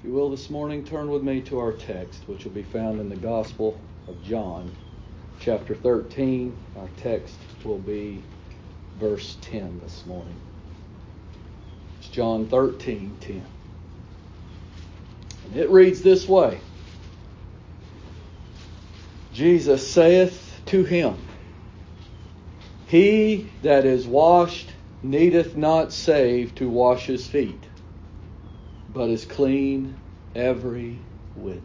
If you will, this morning, turn with me to our text, which will be found in the Gospel of John, chapter 13. Our text will be verse 10 this morning. It's John 13 10. And it reads this way Jesus saith to him, He that is washed needeth not save to wash his feet but is clean every whit.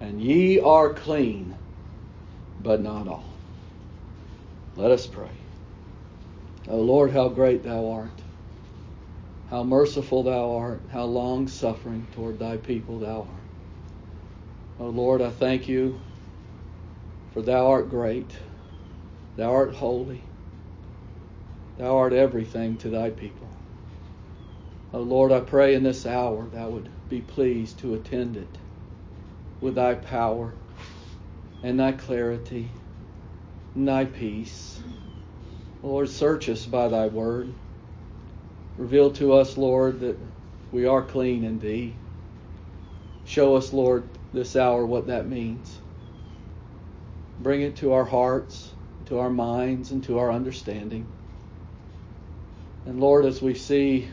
And ye are clean, but not all. Let us pray. O Lord, how great thou art, how merciful thou art, how long suffering toward thy people thou art. O Lord, I thank you for thou art great, thou art holy, thou art everything to thy people. Oh Lord, I pray in this hour thou would be pleased to attend it with thy power and thy clarity and thy peace. Lord, search us by thy word. Reveal to us, Lord, that we are clean in thee. Show us, Lord, this hour what that means. Bring it to our hearts, to our minds, and to our understanding. And Lord, as we see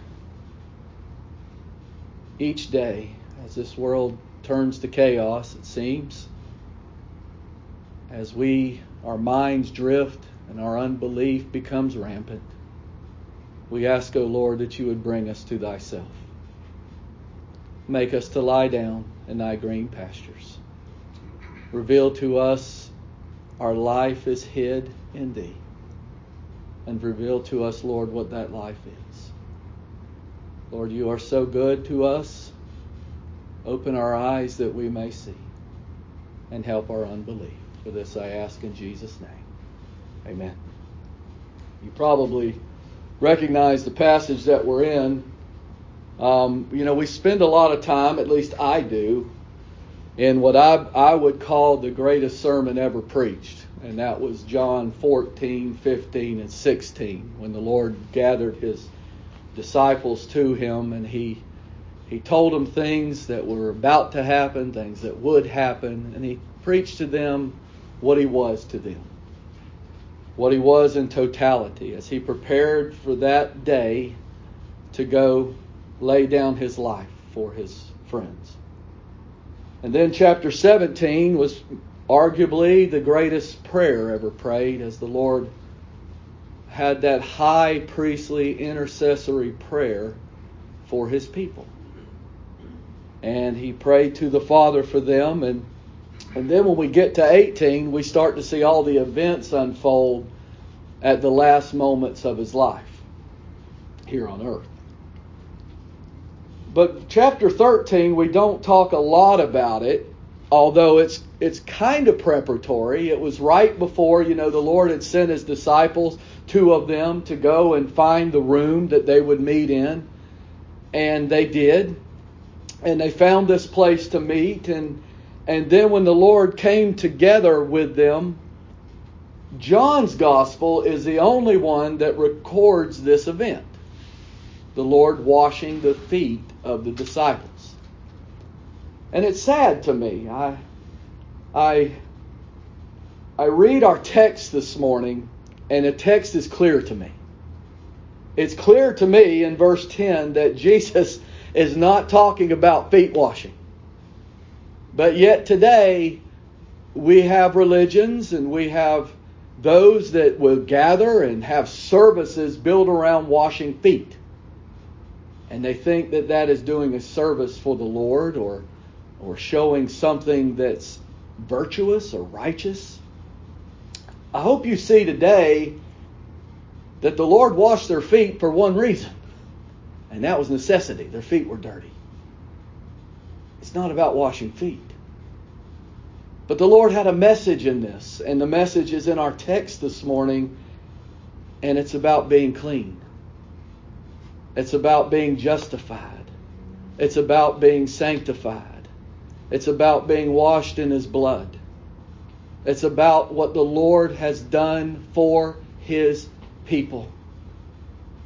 each day as this world turns to chaos, it seems, as we, our minds drift and our unbelief becomes rampant, we ask, O Lord, that you would bring us to thyself. Make us to lie down in thy green pastures. Reveal to us our life is hid in thee. And reveal to us, Lord, what that life is. Lord, you are so good to us. Open our eyes that we may see and help our unbelief. For this I ask in Jesus' name. Amen. You probably recognize the passage that we're in. Um, you know, we spend a lot of time, at least I do, in what I, I would call the greatest sermon ever preached. And that was John 14, 15, and 16, when the Lord gathered his disciples to him, and he he told them things that were about to happen, things that would happen, and he preached to them what he was to them, what he was in totality, as he prepared for that day to go lay down his life for his friends. And then chapter 17 was arguably the greatest prayer ever prayed as the Lord had that high priestly intercessory prayer for his people. And he prayed to the Father for them and and then when we get to 18, we start to see all the events unfold at the last moments of his life here on earth. But chapter 13, we don't talk a lot about it although it's it's kind of preparatory. It was right before, you know, the Lord had sent his disciples, two of them, to go and find the room that they would meet in. And they did. And they found this place to meet and and then when the Lord came together with them, John's gospel is the only one that records this event. The Lord washing the feet of the disciples. And it's sad to me. I, I, I read our text this morning, and the text is clear to me. It's clear to me in verse 10 that Jesus is not talking about feet washing. But yet today, we have religions and we have those that will gather and have services built around washing feet. And they think that that is doing a service for the Lord or or showing something that's virtuous or righteous. I hope you see today that the Lord washed their feet for one reason, and that was necessity. Their feet were dirty. It's not about washing feet. But the Lord had a message in this, and the message is in our text this morning, and it's about being clean. It's about being justified. It's about being sanctified. It's about being washed in His blood. It's about what the Lord has done for His people.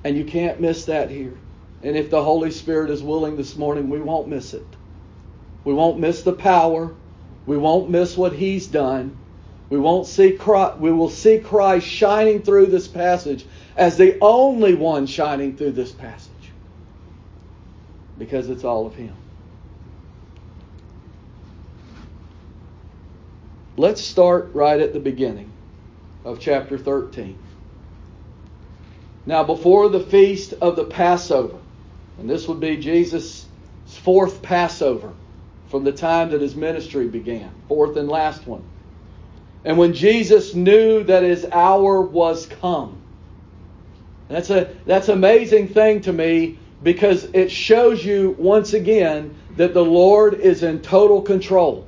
And you can't miss that here. And if the Holy Spirit is willing this morning, we won't miss it. We won't miss the power. We won't miss what He's done. We won't see Christ, we will see Christ shining through this passage as the only one shining through this passage. Because it's all of Him. Let's start right at the beginning of chapter 13. Now, before the feast of the Passover, and this would be Jesus' fourth Passover from the time that his ministry began, fourth and last one. And when Jesus knew that his hour was come, that's a that's amazing thing to me because it shows you once again that the Lord is in total control.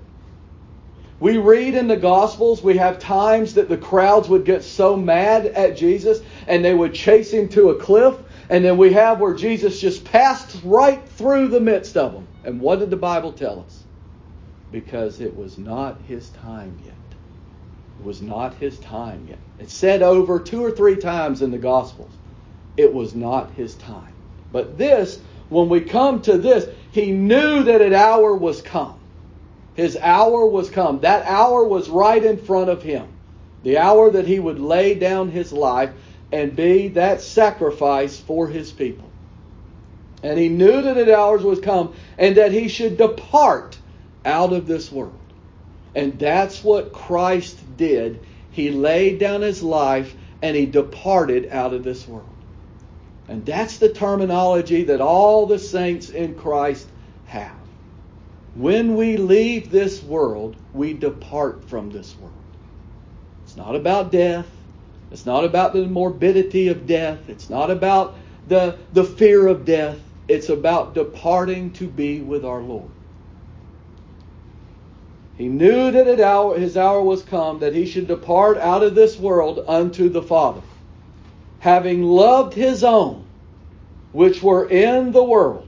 We read in the Gospels, we have times that the crowds would get so mad at Jesus and they would chase him to a cliff. And then we have where Jesus just passed right through the midst of them. And what did the Bible tell us? Because it was not his time yet. It was not his time yet. It's said over two or three times in the Gospels. It was not his time. But this, when we come to this, he knew that an hour was come. His hour was come. That hour was right in front of him. The hour that he would lay down his life and be that sacrifice for his people. And he knew that the hour was come and that he should depart out of this world. And that's what Christ did. He laid down his life and he departed out of this world. And that's the terminology that all the saints in Christ have. When we leave this world, we depart from this world. It's not about death. It's not about the morbidity of death. It's not about the, the fear of death. It's about departing to be with our Lord. He knew that his hour was come that he should depart out of this world unto the Father, having loved his own, which were in the world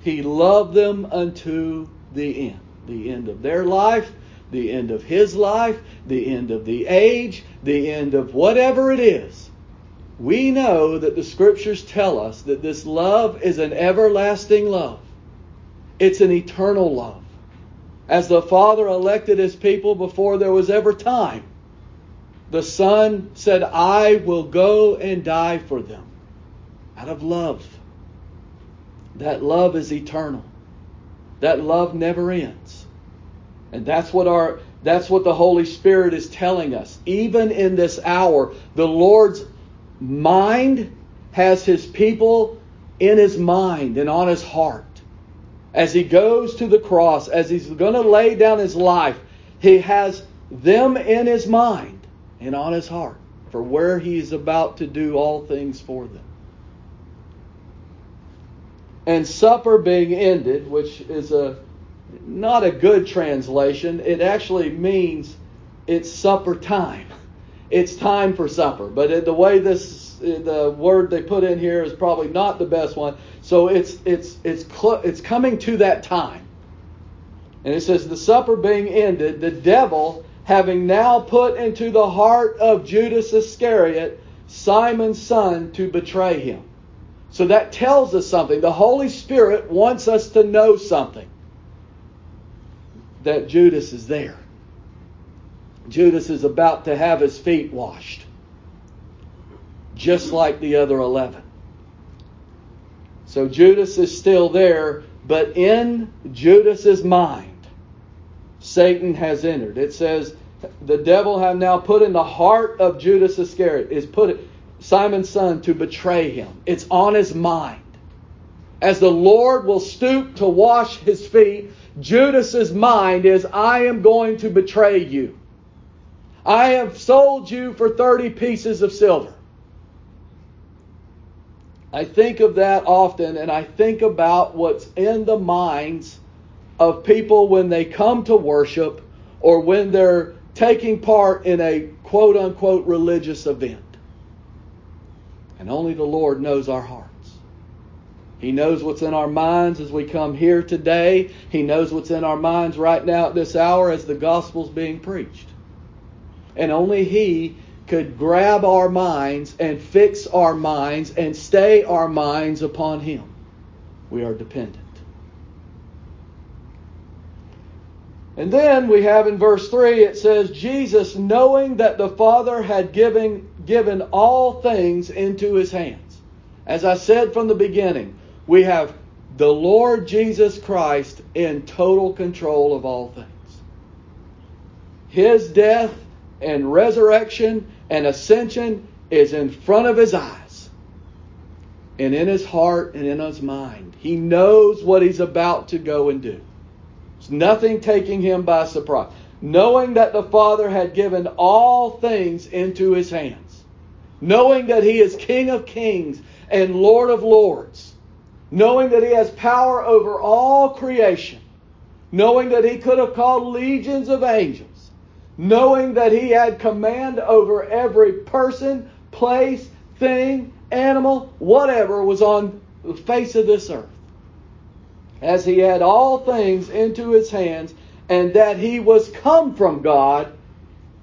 he loved them unto the end. The end of their life, the end of his life, the end of the age, the end of whatever it is. We know that the scriptures tell us that this love is an everlasting love. It's an eternal love. As the Father elected his people before there was ever time, the Son said, I will go and die for them out of love. That love is eternal. That love never ends. And that's what our that's what the Holy Spirit is telling us. Even in this hour, the Lord's mind has his people in his mind and on his heart. As he goes to the cross, as he's going to lay down his life, he has them in his mind and on his heart for where he's about to do all things for them and supper being ended, which is a not a good translation. It actually means it's supper time. It's time for supper. But the way this the word they put in here is probably not the best one. So it's it's it's cl- it's coming to that time. And it says the supper being ended, the devil having now put into the heart of Judas Iscariot, Simon's son, to betray him. So that tells us something. The Holy Spirit wants us to know something that Judas is there. Judas is about to have his feet washed, just like the other 11. So Judas is still there, but in Judas's mind, Satan has entered. It says, the devil have now put in the heart of Judas Iscariot, is put Simon's son to betray him. It's on his mind. As the Lord will stoop to wash his feet, Judas's mind is, I am going to betray you. I have sold you for 30 pieces of silver. I think of that often, and I think about what's in the minds of people when they come to worship or when they're taking part in a quote unquote religious event. And only the Lord knows our hearts. He knows what's in our minds as we come here today. He knows what's in our minds right now at this hour as the gospel's being preached. And only He could grab our minds and fix our minds and stay our minds upon Him. We are dependent. And then we have in verse 3 it says, Jesus, knowing that the Father had given, given all things into his hands. As I said from the beginning, we have the Lord Jesus Christ in total control of all things. His death and resurrection and ascension is in front of his eyes and in his heart and in his mind. He knows what he's about to go and do. There's nothing taking him by surprise. Knowing that the Father had given all things into his hands. Knowing that he is King of kings and Lord of lords. Knowing that he has power over all creation. Knowing that he could have called legions of angels knowing that he had command over every person, place, thing, animal, whatever was on the face of this earth. As he had all things into his hands, and that he was come from God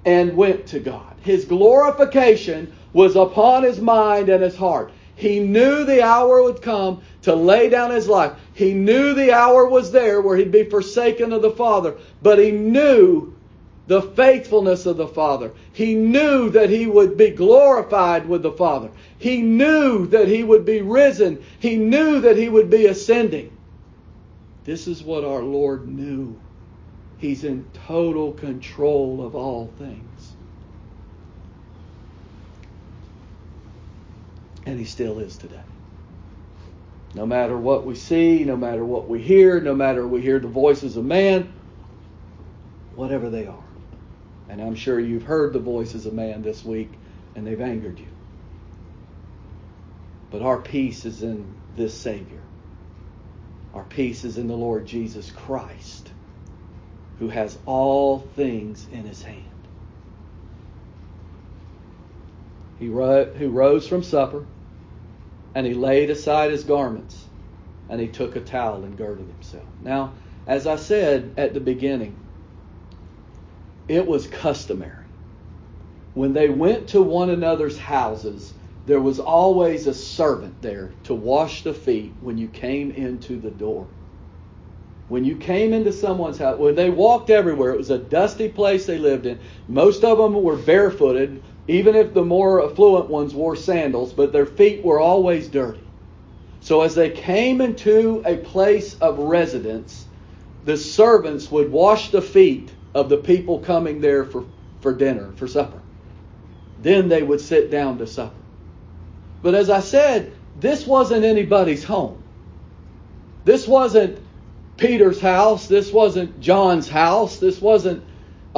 and went to God. His glorification was upon his mind and his heart. He knew the hour would come to lay down his life. He knew the hour was there where he'd be forsaken of the Father, but he knew the faithfulness of the Father. He knew that he would be glorified with the Father. He knew that he would be risen. He knew that he would be ascending. This is what our Lord knew. He's in total control of all things. And he still is today. No matter what we see, no matter what we hear, no matter we hear the voices of man, whatever they are. And I'm sure you've heard the voices of man this week and they've angered you. But our peace is in this Savior. Our peace is in the Lord Jesus Christ, who has all things in his hand. He ro- who rose from supper, and he laid aside his garments, and he took a towel and girded himself. Now, as I said at the beginning, it was customary. When they went to one another's houses, there was always a servant there to wash the feet when you came into the door. When you came into someone's house, when they walked everywhere, it was a dusty place they lived in. Most of them were barefooted, even if the more affluent ones wore sandals, but their feet were always dirty. So as they came into a place of residence, the servants would wash the feet of the people coming there for, for dinner, for supper. Then they would sit down to supper. But as I said, this wasn't anybody's home. This wasn't Peter's house. This wasn't John's house. This wasn't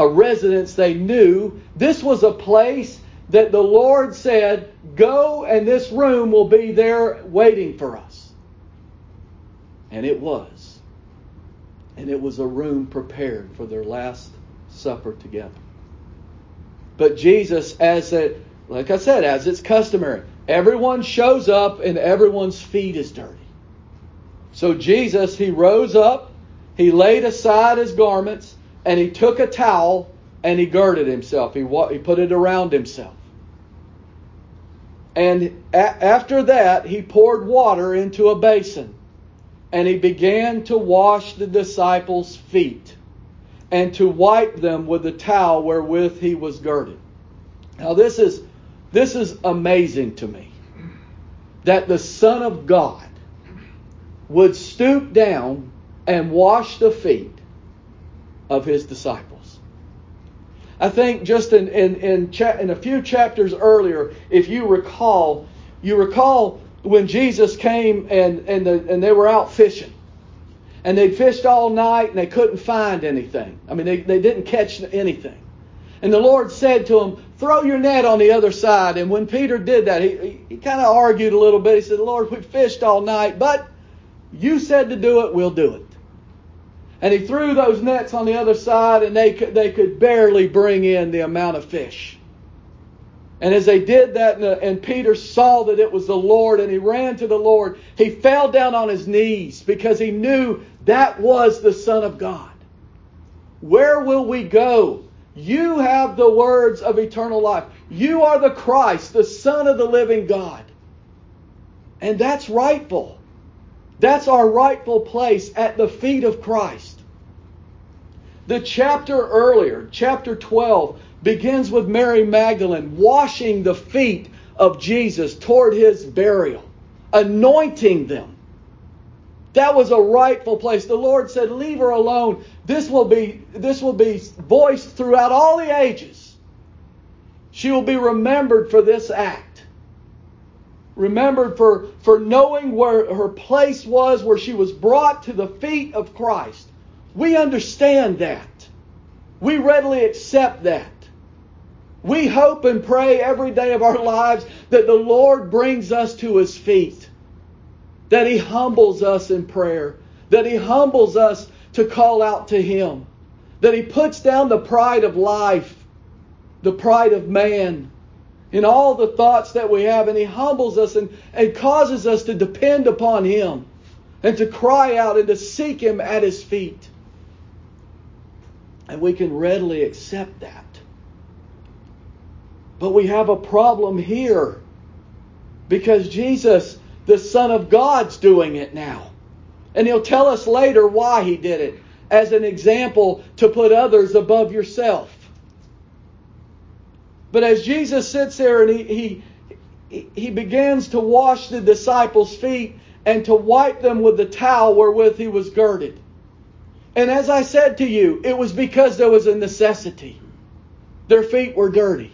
a residence they knew. This was a place that the Lord said, Go and this room will be there waiting for us. And it was and it was a room prepared for their last supper together. But Jesus, as it, like I said, as it's customary, everyone shows up and everyone's feet is dirty. So Jesus, he rose up, he laid aside his garments, and he took a towel and he girded himself. He, he put it around himself. And a- after that, he poured water into a basin and he began to wash the disciples' feet and to wipe them with the towel wherewith he was girded. Now this is this is amazing to me that the Son of God would stoop down and wash the feet of his disciples. I think just in in in, cha- in a few chapters earlier, if you recall, you recall when Jesus came and, and, the, and they were out fishing. And they'd fished all night and they couldn't find anything. I mean, they, they didn't catch anything. And the Lord said to them, Throw your net on the other side. And when Peter did that, he, he, he kind of argued a little bit. He said, Lord, we've fished all night, but you said to do it, we'll do it. And he threw those nets on the other side, and they could, they could barely bring in the amount of fish. And as they did that, and, and, Peter saw that it was the Lord, and he ran to the Lord, he fell down on his knees because he knew that was the Son of God. Where will we go You have the words of eternal life. You are the Christ, the Son of the living God. And that's rightful. That's our rightful place at the feet of Christ. The chapter earlier, chapter 12, begins with Mary Magdalene washing the feet of Jesus toward his burial, anointing them. That was a rightful place. The Lord said, "Leave her alone. This will be this will be voiced throughout all the ages. She will be remembered for this act. Remembered for for knowing where her place was where she was brought to the feet of Christ. We understand that. We readily accept that. We hope and pray every day of our lives that the Lord brings us to his feet that He humbles us in prayer, that He humbles us to call out to Him, that He puts down the pride of life, the pride of man, in all the thoughts that we have, and He humbles us and, and causes us to depend upon Him and to cry out and to seek Him at His feet. And we can readily accept that. But we have a problem here because Jesus the Son of God's doing it now. And he'll tell us later why he did it as an example to put others above yourself. But as Jesus sits there and he, he, he begins to wash the disciples' feet and to wipe them with the towel wherewith he was girded. And as I said to you, it was because there was a necessity. Their feet were dirty.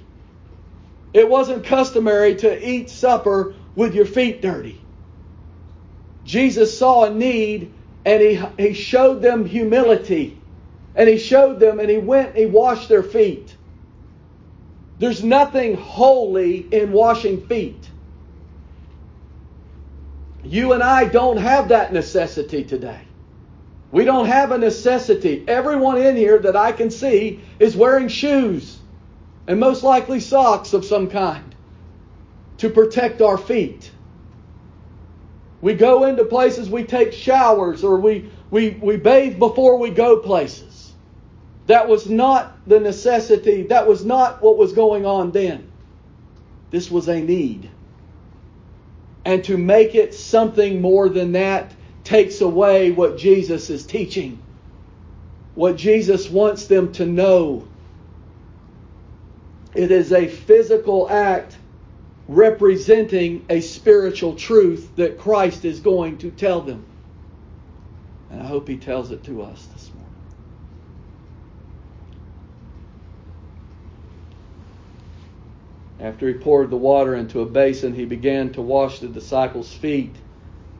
It wasn't customary to eat supper with your feet dirty. Jesus saw a need and he, he showed them humility. And he showed them and he went and he washed their feet. There's nothing holy in washing feet. You and I don't have that necessity today. We don't have a necessity. Everyone in here that I can see is wearing shoes and most likely socks of some kind to protect our feet. We go into places, we take showers, or we, we, we bathe before we go places. That was not the necessity. That was not what was going on then. This was a need. And to make it something more than that takes away what Jesus is teaching, what Jesus wants them to know. It is a physical act representing a spiritual truth that Christ is going to tell them. And I hope He tells it to us this morning. After he poured the water into a basin, he began to wash the disciples' feet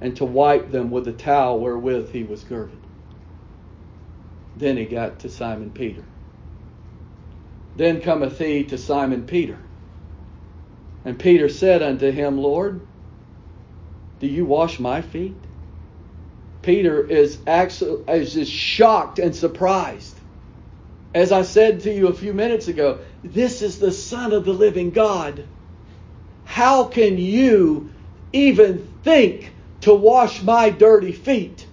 and to wipe them with the towel wherewith he was girded. Then he got to Simon Peter. Then cometh he to Simon Peter and Peter said unto him, Lord, do you wash my feet? Peter is actually is shocked and surprised. As I said to you a few minutes ago, this is the Son of the living God. How can you even think to wash my dirty feet?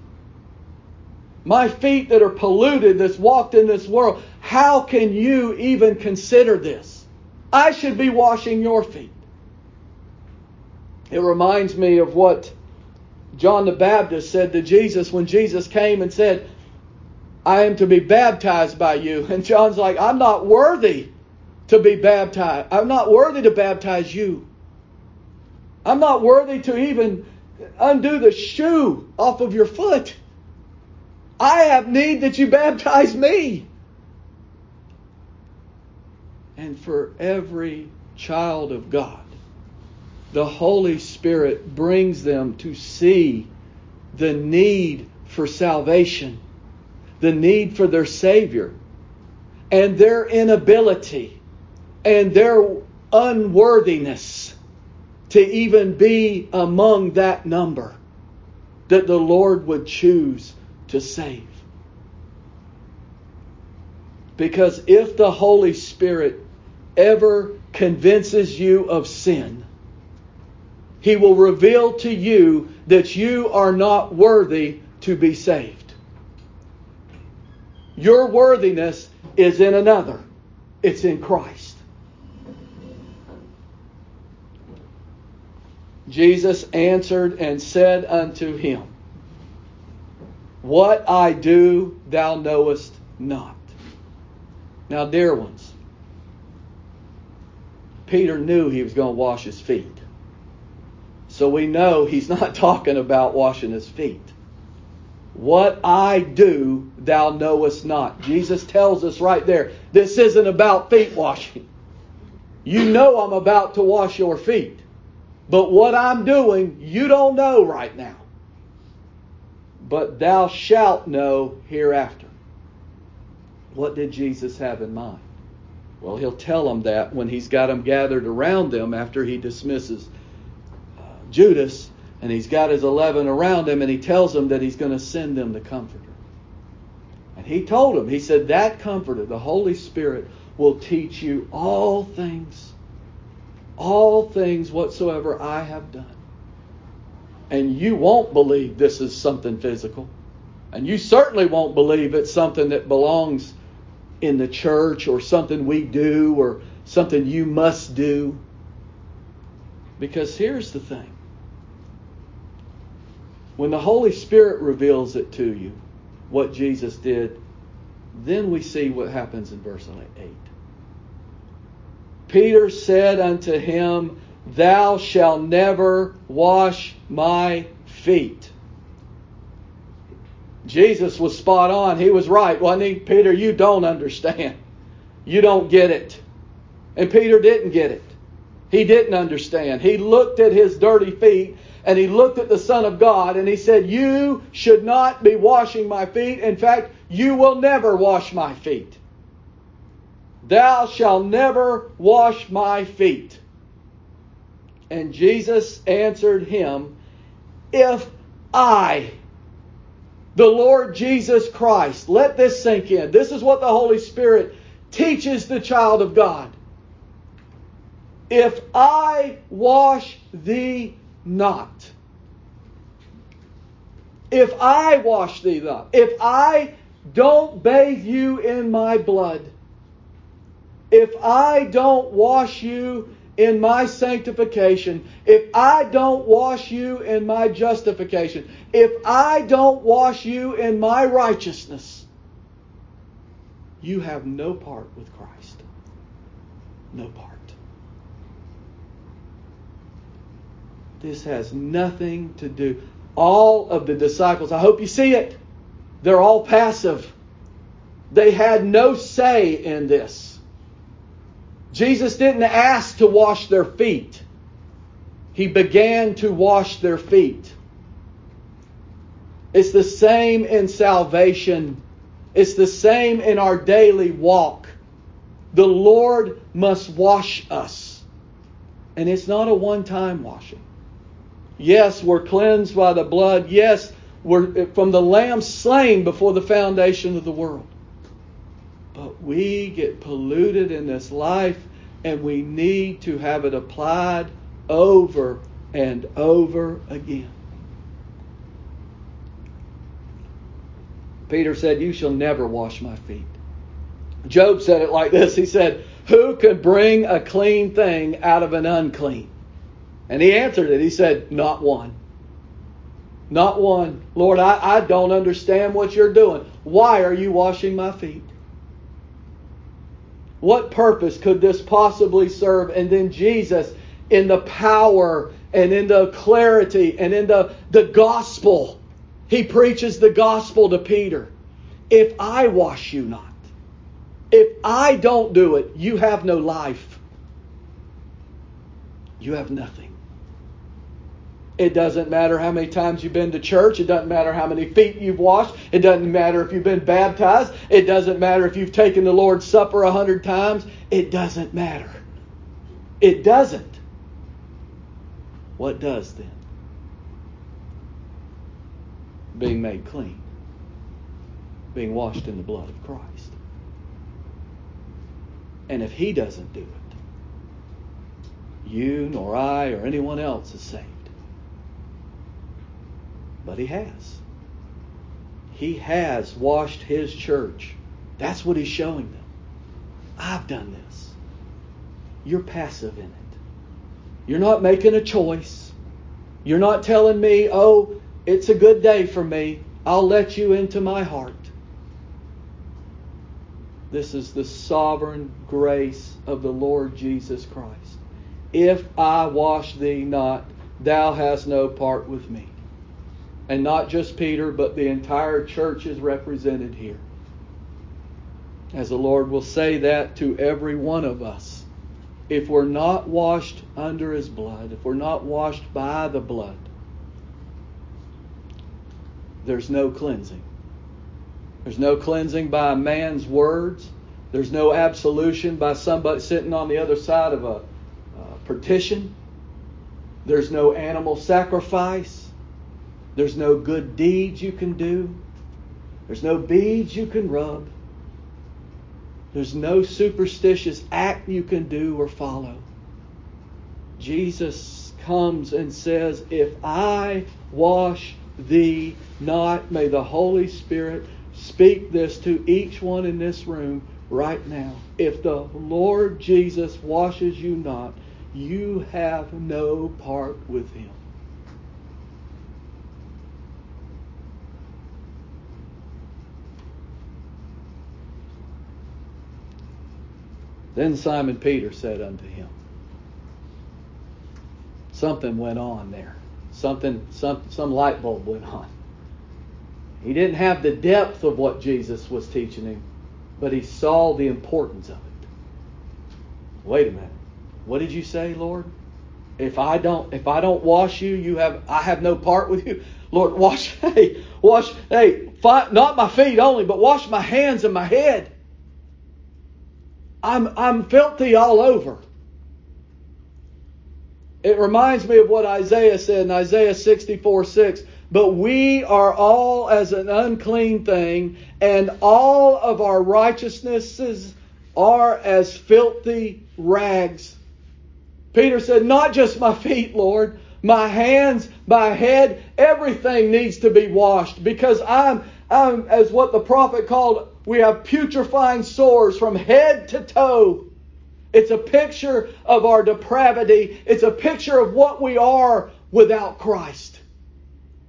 My feet that are polluted, that's walked in this world. How can you even consider this? I should be washing your feet. It reminds me of what John the Baptist said to Jesus when Jesus came and said, I am to be baptized by you. And John's like, I'm not worthy to be baptized. I'm not worthy to baptize you. I'm not worthy to even undo the shoe off of your foot. I have need that you baptize me. And for every child of God, the Holy Spirit brings them to see the need for salvation, the need for their Savior, and their inability and their unworthiness to even be among that number that the Lord would choose to save. Because if the Holy Spirit ever convinces you of sin, he will reveal to you that you are not worthy to be saved. Your worthiness is in another. It's in Christ. Jesus answered and said unto him, What I do thou knowest not. Now, dear ones, Peter knew he was going to wash his feet. So we know he's not talking about washing his feet. What I do, thou knowest not. Jesus tells us right there, this isn't about feet washing. You know I'm about to wash your feet. But what I'm doing, you don't know right now. But thou shalt know hereafter. What did Jesus have in mind? Well, he'll tell them that when he's got them gathered around them after he dismisses uh, Judas and he's got his 11 around him and he tells them that he's going to send them the comforter. And he told them, he said, that comforter, the Holy Spirit, will teach you all things, all things whatsoever I have done. And you won't believe this is something physical. And you certainly won't believe it's something that belongs in the church or something we do or something you must do. Because here's the thing when the Holy Spirit reveals it to you, what Jesus did, then we see what happens in verse 8. Peter said unto him, Thou shalt never wash my feet. Jesus was spot on. He was right, wasn't he? Peter, you don't understand. You don't get it. And Peter didn't get it. He didn't understand. He looked at his dirty feet and he looked at the Son of God and he said, You should not be washing my feet. In fact, you will never wash my feet. Thou shalt never wash my feet. And Jesus answered him, If I, the Lord Jesus Christ, let this sink in. This is what the Holy Spirit teaches the child of God. If I wash thee not, if I wash thee not, if I don't bathe you in my blood, if I don't wash you in my sanctification, if I don't wash you in my justification, if I don't wash you in my righteousness, you have no part with Christ. No part. This has nothing to do. All of the disciples, I hope you see it, they're all passive. They had no say in this. Jesus didn't ask to wash their feet. He began to wash their feet. It's the same in salvation. It's the same in our daily walk. The Lord must wash us. And it's not a one time washing. Yes, we're cleansed by the blood. Yes, we're from the lamb slain before the foundation of the world. But we get polluted in this life and we need to have it applied over and over again. Peter said, You shall never wash my feet. Job said it like this He said, Who could bring a clean thing out of an unclean? And he answered it. He said, Not one. Not one. Lord, I, I don't understand what you're doing. Why are you washing my feet? What purpose could this possibly serve? And then Jesus, in the power and in the clarity and in the, the gospel, he preaches the gospel to Peter. If I wash you not, if I don't do it, you have no life. You have nothing. It doesn't matter how many times you've been to church. It doesn't matter how many feet you've washed. It doesn't matter if you've been baptized. It doesn't matter if you've taken the Lord's Supper a hundred times. It doesn't matter. It doesn't. What does then? Being made clean. Being washed in the blood of Christ. And if He doesn't do it, you nor I or anyone else is saved. But he has. He has washed his church. That's what he's showing them. I've done this. You're passive in it. You're not making a choice. You're not telling me, oh, it's a good day for me. I'll let you into my heart. This is the sovereign grace of the Lord Jesus Christ. If I wash thee not, thou hast no part with me. And not just Peter, but the entire church is represented here. As the Lord will say that to every one of us. If we're not washed under his blood, if we're not washed by the blood, there's no cleansing. There's no cleansing by a man's words. There's no absolution by somebody sitting on the other side of a uh, partition. There's no animal sacrifice. There's no good deeds you can do. There's no beads you can rub. There's no superstitious act you can do or follow. Jesus comes and says, If I wash thee not, may the Holy Spirit speak this to each one in this room right now. If the Lord Jesus washes you not, you have no part with him. Then Simon Peter said unto him, Something went on there. Something, some, some light bulb went on. He didn't have the depth of what Jesus was teaching him, but he saw the importance of it. Wait a minute. What did you say, Lord? If I don't if I don't wash you, you have I have no part with you. Lord, wash hey, wash hey, not my feet only, but wash my hands and my head. I'm I'm filthy all over. It reminds me of what Isaiah said in Isaiah 64 6. But we are all as an unclean thing, and all of our righteousnesses are as filthy rags. Peter said, Not just my feet, Lord, my hands, my head, everything needs to be washed because I'm, I'm, as what the prophet called, we have putrefying sores from head to toe. It's a picture of our depravity. It's a picture of what we are without Christ.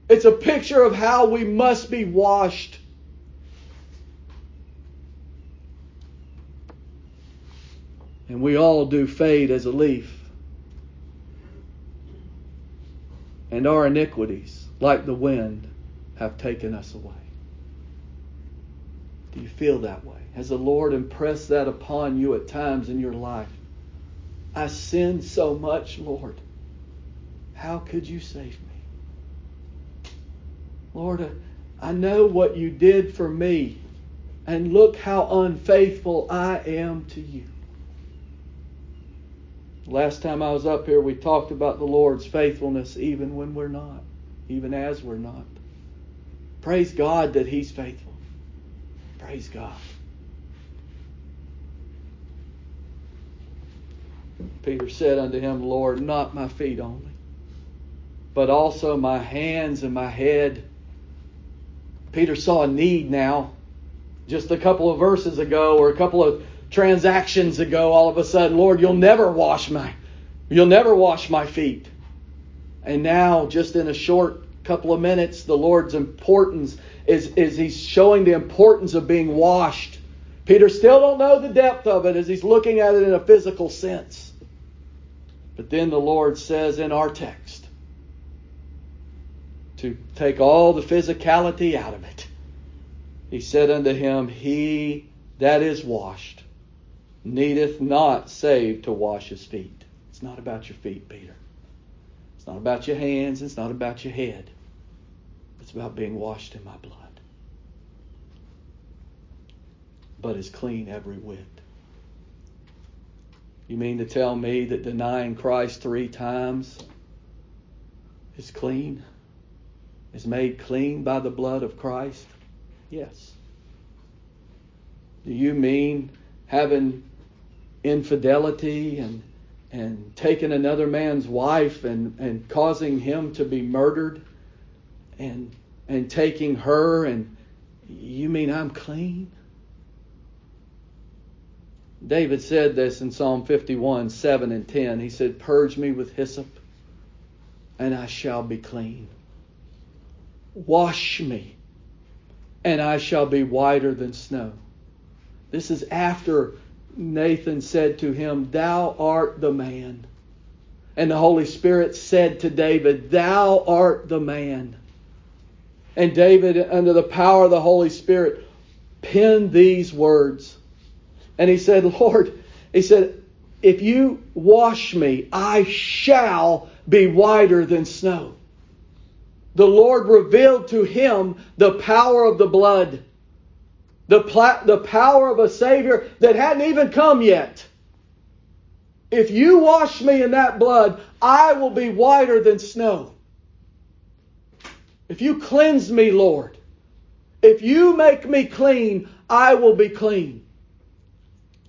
It's a picture of how we must be washed. And we all do fade as a leaf. and our iniquities, like the wind, have taken us away. Do you feel that way? Has the Lord impressed that upon you at times in your life? I sinned so much, Lord. How could you save me? Lord, uh, I know what you did for me, and look how unfaithful I am to you. Last time I was up here, we talked about the Lord's faithfulness even when we're not, even as we're not. Praise God that He's faithful. Praise God. Peter said unto him, Lord, not my feet only, but also my hands and my head. Peter saw a need now. Just a couple of verses ago, or a couple of transactions ago, all of a sudden, Lord, you'll never wash my, you'll never wash my feet. And now, just in a short couple of minutes, the Lord's importance is, is he's showing the importance of being washed. Peter still don't know the depth of it as he's looking at it in a physical sense. But then the Lord says in our text to take all the physicality out of it. He said unto him, He that is washed needeth not save to wash his feet. It's not about your feet, Peter. It's not about your hands. It's not about your head. It's about being washed in my blood. But is clean every whit. You mean to tell me that denying Christ three times is clean? Is made clean by the blood of Christ? Yes. Do you mean having infidelity and and taking another man's wife and, and causing him to be murdered and and taking her and you mean I'm clean? David said this in Psalm 51 7 and 10. He said, Purge me with hyssop, and I shall be clean. Wash me, and I shall be whiter than snow. This is after Nathan said to him, Thou art the man. And the Holy Spirit said to David, Thou art the man. And David, under the power of the Holy Spirit, penned these words. And he said, Lord, he said, if you wash me, I shall be whiter than snow. The Lord revealed to him the power of the blood, the, pla- the power of a Savior that hadn't even come yet. If you wash me in that blood, I will be whiter than snow. If you cleanse me, Lord, if you make me clean, I will be clean.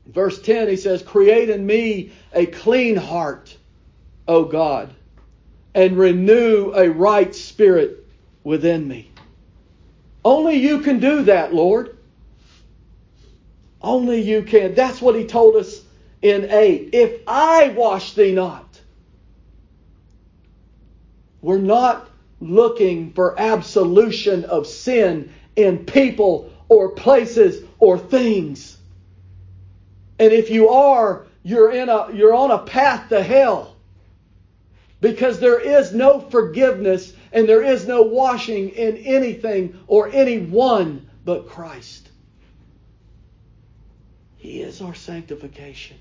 Verse 10, he says, Create in me a clean heart, O God, and renew a right spirit within me. Only you can do that, Lord. Only you can. That's what he told us in 8. If I wash thee not. We're not looking for absolution of sin in people or places or things. And if you are, you're in a you're on a path to hell. Because there is no forgiveness and there is no washing in anything or anyone but Christ. He is our sanctification.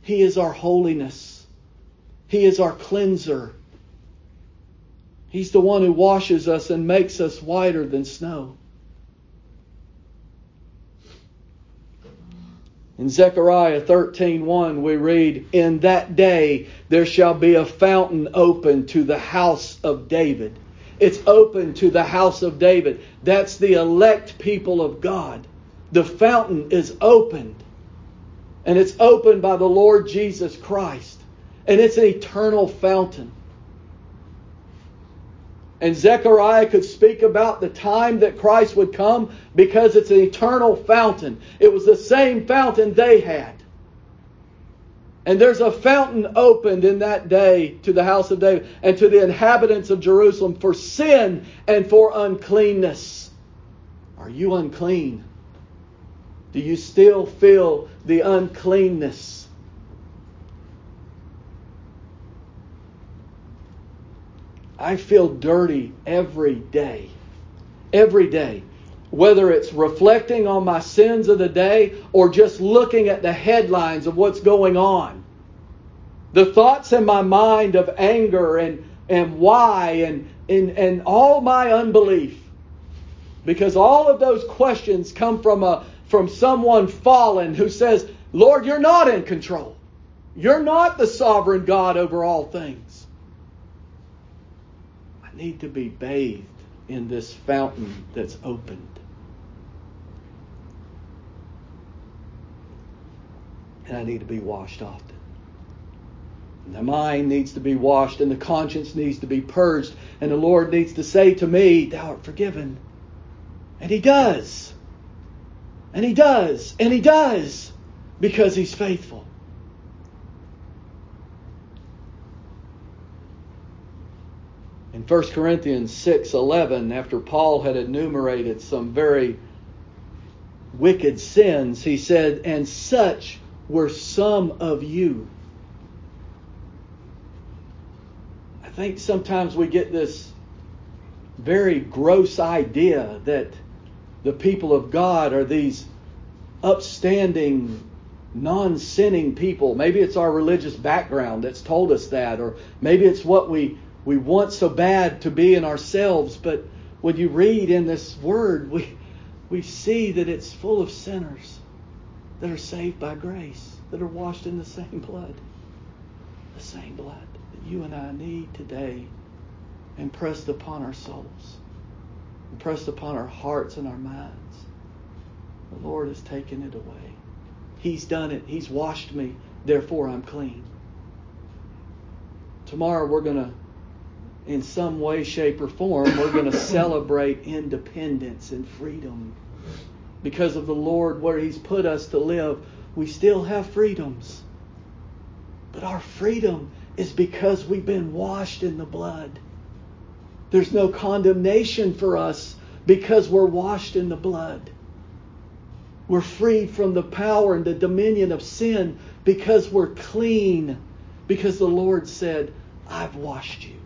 He is our holiness. He is our cleanser. He's the one who washes us and makes us whiter than snow. In Zechariah 13:1 we read, "In that day there shall be a fountain open to the house of David." It's open to the house of David. That's the elect people of God. The fountain is opened. And it's opened by the Lord Jesus Christ. And it's an eternal fountain. And Zechariah could speak about the time that Christ would come because it's an eternal fountain. It was the same fountain they had. And there's a fountain opened in that day to the house of David and to the inhabitants of Jerusalem for sin and for uncleanness. Are you unclean? Do you still feel the uncleanness? I feel dirty every day. Every day. Whether it's reflecting on my sins of the day or just looking at the headlines of what's going on. The thoughts in my mind of anger and, and why and, and, and all my unbelief. Because all of those questions come from a from someone fallen who says, Lord, you're not in control. You're not the sovereign God over all things. I need to be bathed in this fountain that's opened. And I need to be washed often. And the mind needs to be washed, and the conscience needs to be purged, and the Lord needs to say to me, Thou art forgiven. And He does. And he does, and he does, because he's faithful. In 1 Corinthians 6:11, after Paul had enumerated some very wicked sins, he said, "And such were some of you." I think sometimes we get this very gross idea that the people of God are these upstanding, non sinning people. Maybe it's our religious background that's told us that, or maybe it's what we, we want so bad to be in ourselves. But when you read in this word, we, we see that it's full of sinners that are saved by grace, that are washed in the same blood. The same blood that you and I need today impressed upon our souls impressed upon our hearts and our minds. The Lord has taken it away. He's done it. He's washed me. Therefore, I'm clean. Tomorrow, we're going to, in some way, shape, or form, we're going to celebrate independence and freedom because of the Lord, where He's put us to live we still have freedoms. But our freedom is because we've been washed in the blood. There's no condemnation for us because we're washed in the blood. We're freed from the power and the dominion of sin because we're clean. Because the Lord said, I've washed you.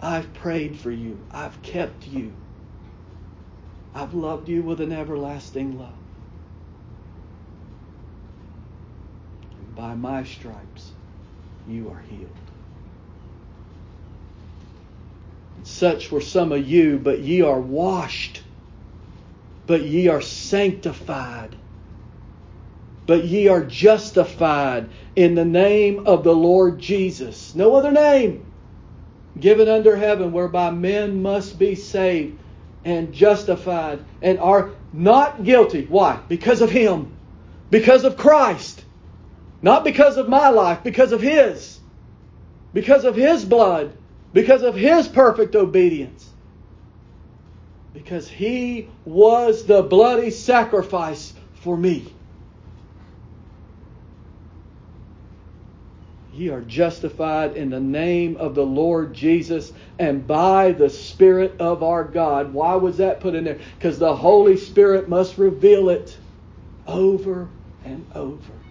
I've prayed for you. I've kept you. I've loved you with an everlasting love. And by my stripes, you are healed. And such were some of you, but ye are washed, but ye are sanctified, but ye are justified in the name of the Lord Jesus. No other name given under heaven whereby men must be saved and justified and are not guilty. Why? Because of Him. Because of Christ. Not because of my life, because of His. Because of His blood. Because of His perfect obedience. Because He was the bloody sacrifice for me. Ye are justified in the name of the Lord Jesus and by the Spirit of our God. Why was that put in there? Because the Holy Spirit must reveal it over and over.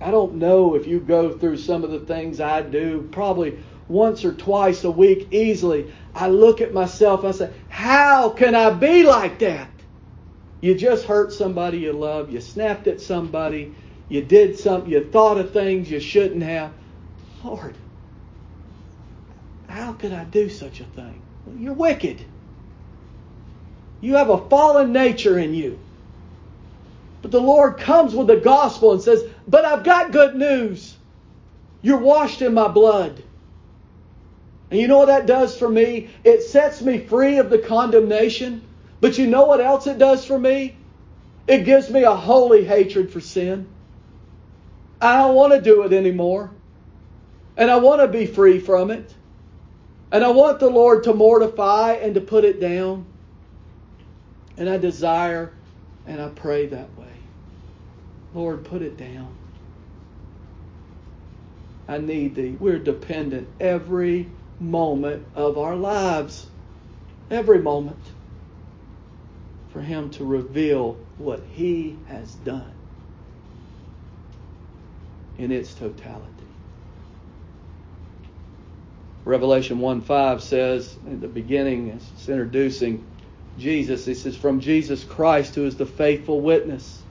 I don't know if you go through some of the things I do, probably once or twice a week easily. I look at myself, and I say, How can I be like that? You just hurt somebody you love, you snapped at somebody you did something, you thought of things you shouldn't have. Lord, how could I do such a thing? You're wicked. You have a fallen nature in you. But the Lord comes with the gospel and says, But I've got good news. You're washed in my blood. And you know what that does for me? It sets me free of the condemnation. But you know what else it does for me? It gives me a holy hatred for sin. I don't want to do it anymore. And I want to be free from it. And I want the Lord to mortify and to put it down. And I desire and I pray that. Lord, put it down. I need thee. We're dependent every moment of our lives. Every moment. For Him to reveal what He has done in its totality. Revelation 1 5 says, in the beginning, it's introducing Jesus. It says, From Jesus Christ, who is the faithful witness,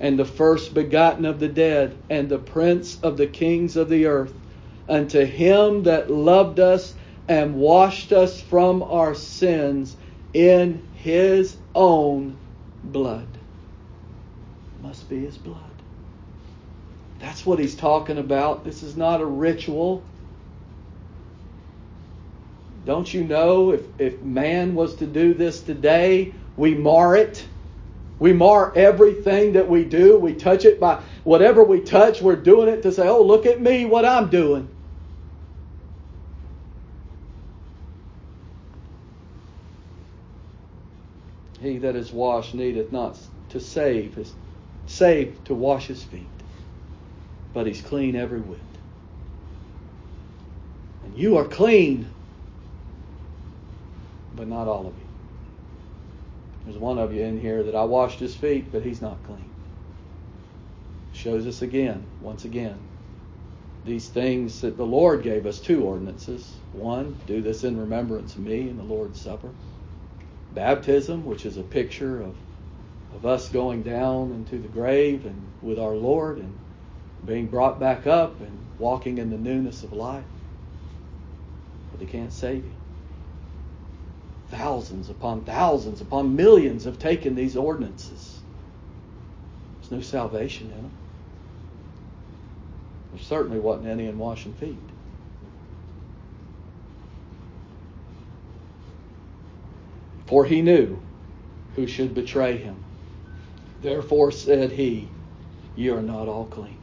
and the first begotten of the dead, and the prince of the kings of the earth, unto him that loved us and washed us from our sins in his own blood. Must be his blood. That's what he's talking about. This is not a ritual. Don't you know if, if man was to do this today, we mar it? We mar everything that we do. We touch it by whatever we touch, we're doing it to say, oh, look at me, what I'm doing. He that is washed needeth not to save, is saved to wash his feet but he's clean every whit. And you are clean, but not all of you. There's one of you in here that I washed his feet, but he's not clean. Shows us again, once again, these things that the Lord gave us two ordinances. One, do this in remembrance of me in the Lord's Supper. Baptism, which is a picture of, of us going down into the grave and with our Lord and being brought back up and walking in the newness of life. But they can't save you. Thousands upon thousands upon millions have taken these ordinances. There's no salvation in them. There certainly wasn't any in washing feet. For he knew who should betray him. Therefore said he, Ye are not all clean.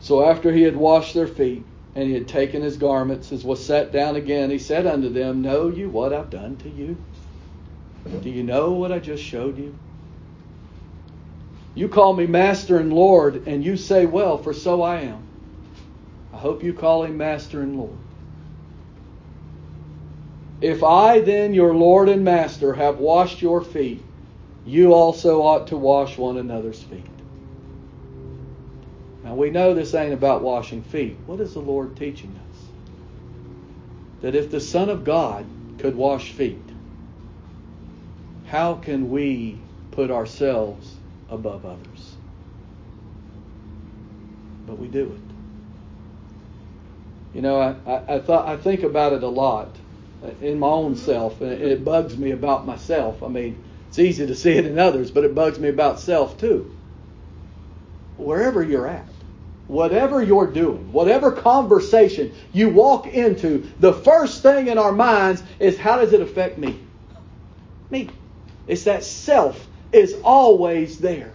So after he had washed their feet, and he had taken his garments, and was set down again, he said unto them, Know you what I've done to you? Do you know what I just showed you? You call me Master and Lord, and you say, Well, for so I am. I hope you call him Master and Lord. If I, then, your Lord and Master, have washed your feet, you also ought to wash one another's feet. Now, we know this ain't about washing feet. What is the Lord teaching us? That if the Son of God could wash feet, how can we put ourselves above others? But we do it. You know, I, I, I thought I think about it a lot in my own self, and it bugs me about myself. I mean, it's easy to see it in others, but it bugs me about self too. Wherever you're at, whatever you're doing, whatever conversation you walk into, the first thing in our minds is how does it affect me? Me. It's that self is always there.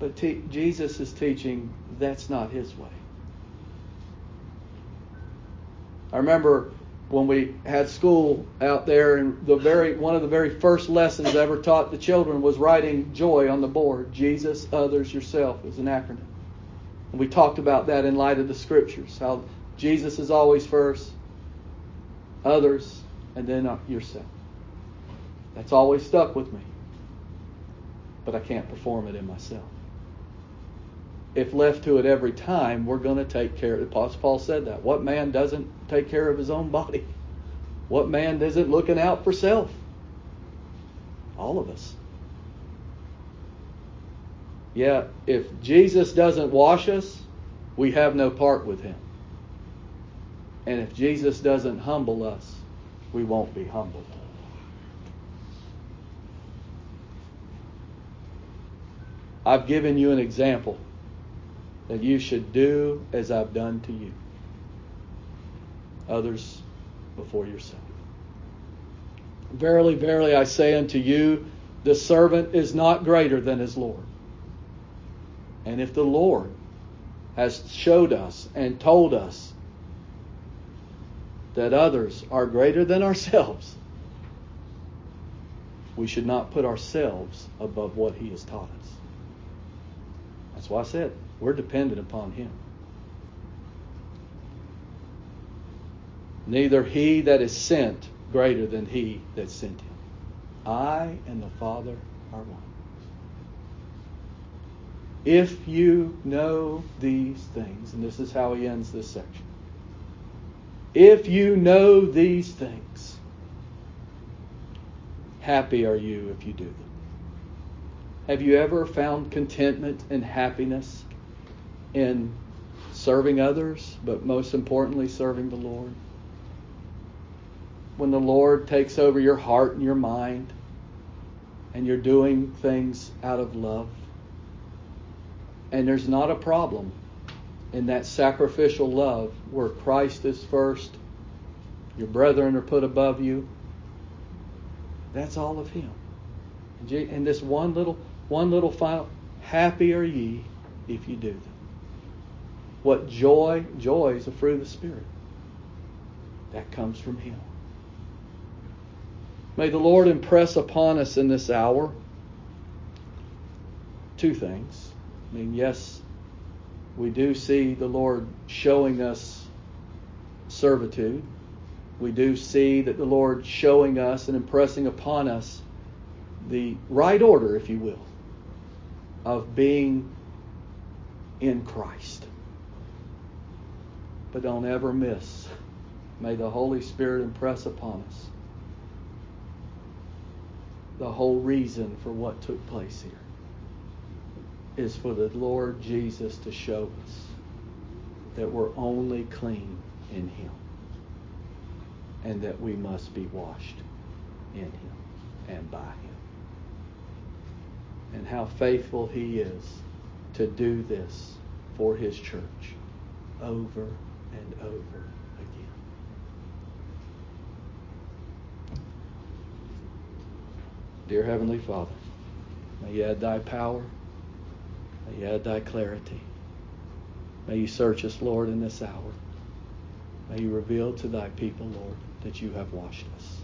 But Jesus is teaching that's not his way. I remember when we had school out there, and the very one of the very first lessons ever taught the children was writing joy on the board. Jesus, others, yourself is an acronym. And we talked about that in light of the scriptures. How Jesus is always first, others, and then uh, yourself. That's always stuck with me. But I can't perform it in myself if left to it every time, we're going to take care. Apostle Paul said that. What man doesn't take care of his own body? What man isn't looking out for self? All of us. Yeah, if Jesus doesn't wash us, we have no part with him. And if Jesus doesn't humble us, we won't be humbled. I've given you an example that you should do as I've done to you. Others before yourself. Verily, verily, I say unto you, the servant is not greater than his Lord. And if the Lord has showed us and told us that others are greater than ourselves, we should not put ourselves above what he has taught us. That's why I said we're dependent upon Him. Neither he that is sent greater than he that sent him. I and the Father are one. If you know these things, and this is how he ends this section. If you know these things, happy are you if you do them. Have you ever found contentment and happiness in serving others, but most importantly, serving the Lord. When the Lord takes over your heart and your mind, and you're doing things out of love, and there's not a problem in that sacrificial love where Christ is first, your brethren are put above you. That's all of Him. And this one little, one little final, happy are ye if you do them. What joy, joy is a fruit of the Spirit. That comes from Him. May the Lord impress upon us in this hour two things. I mean, yes, we do see the Lord showing us servitude. We do see that the Lord showing us and impressing upon us the right order, if you will, of being in Christ. But don't ever miss. May the Holy Spirit impress upon us the whole reason for what took place here is for the Lord Jesus to show us that we're only clean in Him and that we must be washed in Him and by Him. And how faithful He is to do this for His church over and over again. Dear Heavenly Father, may you add thy power, may you add thy clarity. May you search us, Lord, in this hour. May you reveal to thy people, Lord, that you have washed us.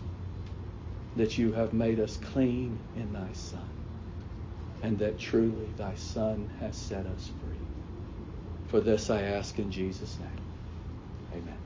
that you have made us clean in thy Son, and that truly thy Son has set us free. For this I ask in Jesus' name. Amen.